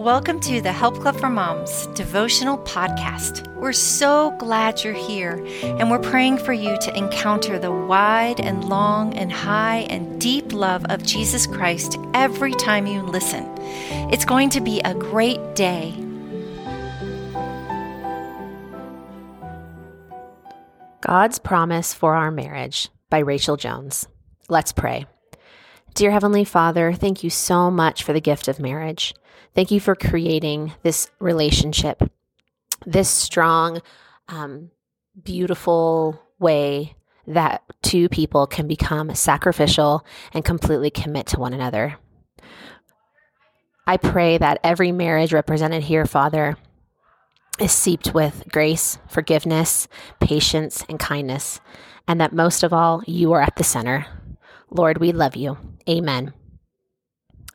Welcome to the Help Club for Moms devotional podcast. We're so glad you're here, and we're praying for you to encounter the wide and long and high and deep love of Jesus Christ every time you listen. It's going to be a great day. God's Promise for Our Marriage by Rachel Jones. Let's pray. Dear Heavenly Father, thank you so much for the gift of marriage. Thank you for creating this relationship, this strong, um, beautiful way that two people can become sacrificial and completely commit to one another. I pray that every marriage represented here, Father, is seeped with grace, forgiveness, patience, and kindness, and that most of all, you are at the center. Lord, we love you. Amen.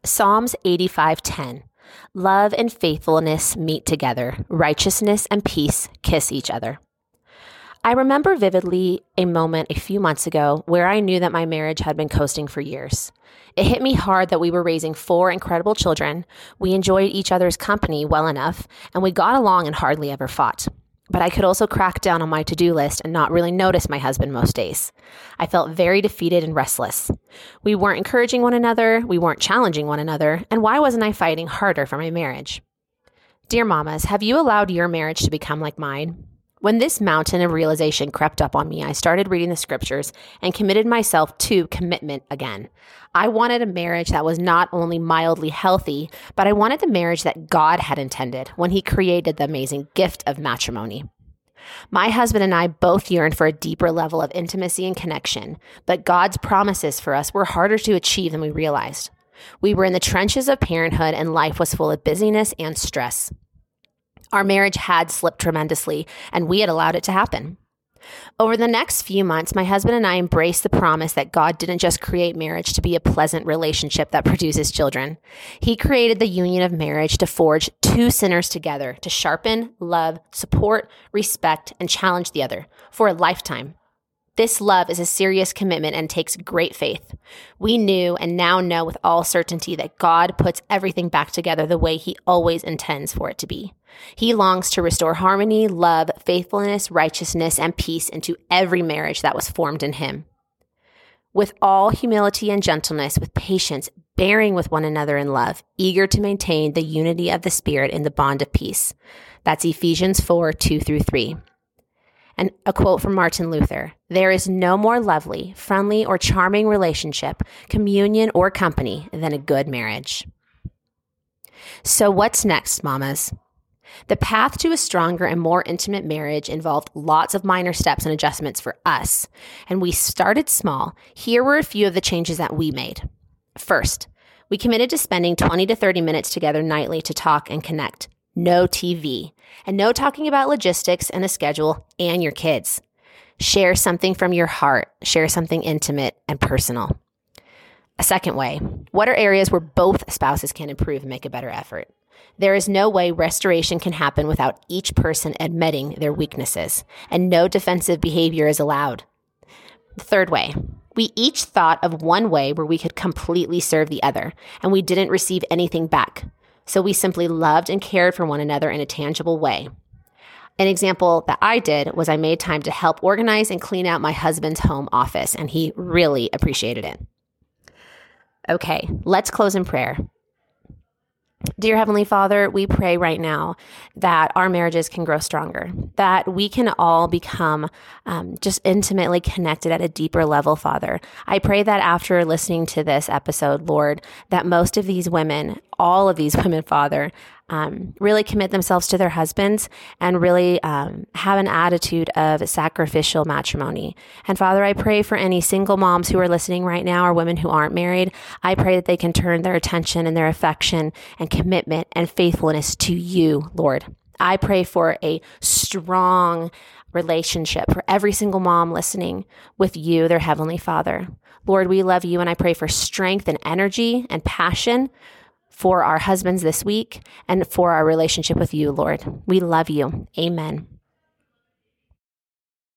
Psalms 85:10 Love and faithfulness meet together, righteousness and peace kiss each other. I remember vividly a moment a few months ago where I knew that my marriage had been coasting for years. It hit me hard that we were raising four incredible children, we enjoyed each other's company well enough, and we got along and hardly ever fought. But I could also crack down on my to do list and not really notice my husband most days. I felt very defeated and restless. We weren't encouraging one another, we weren't challenging one another, and why wasn't I fighting harder for my marriage? Dear mamas, have you allowed your marriage to become like mine? When this mountain of realization crept up on me, I started reading the scriptures and committed myself to commitment again. I wanted a marriage that was not only mildly healthy, but I wanted the marriage that God had intended when He created the amazing gift of matrimony. My husband and I both yearned for a deeper level of intimacy and connection, but God's promises for us were harder to achieve than we realized. We were in the trenches of parenthood, and life was full of busyness and stress. Our marriage had slipped tremendously, and we had allowed it to happen. Over the next few months, my husband and I embraced the promise that God didn't just create marriage to be a pleasant relationship that produces children. He created the union of marriage to forge two sinners together to sharpen, love, support, respect, and challenge the other for a lifetime. This love is a serious commitment and takes great faith. We knew and now know with all certainty that God puts everything back together the way He always intends for it to be. He longs to restore harmony, love, faithfulness, righteousness, and peace into every marriage that was formed in Him. With all humility and gentleness, with patience, bearing with one another in love, eager to maintain the unity of the Spirit in the bond of peace. That's Ephesians 4 2 through 3. And a quote from Martin Luther There is no more lovely, friendly, or charming relationship, communion, or company than a good marriage. So, what's next, mamas? The path to a stronger and more intimate marriage involved lots of minor steps and adjustments for us. And we started small. Here were a few of the changes that we made. First, we committed to spending 20 to 30 minutes together nightly to talk and connect no TV, and no talking about logistics and a schedule and your kids. Share something from your heart, share something intimate and personal. A second way what are areas where both spouses can improve and make a better effort? There is no way restoration can happen without each person admitting their weaknesses, and no defensive behavior is allowed. The third way we each thought of one way where we could completely serve the other, and we didn't receive anything back. So we simply loved and cared for one another in a tangible way. An example that I did was I made time to help organize and clean out my husband's home office, and he really appreciated it. Okay, let's close in prayer. Dear Heavenly Father, we pray right now that our marriages can grow stronger, that we can all become um, just intimately connected at a deeper level, Father. I pray that after listening to this episode, Lord, that most of these women, all of these women, Father, um, really commit themselves to their husbands and really um, have an attitude of sacrificial matrimony. And Father, I pray for any single moms who are listening right now or women who aren't married. I pray that they can turn their attention and their affection and commitment and faithfulness to you, Lord. I pray for a strong relationship for every single mom listening with you, their Heavenly Father. Lord, we love you, and I pray for strength and energy and passion for our husbands this week and for our relationship with you, Lord. We love you. Amen.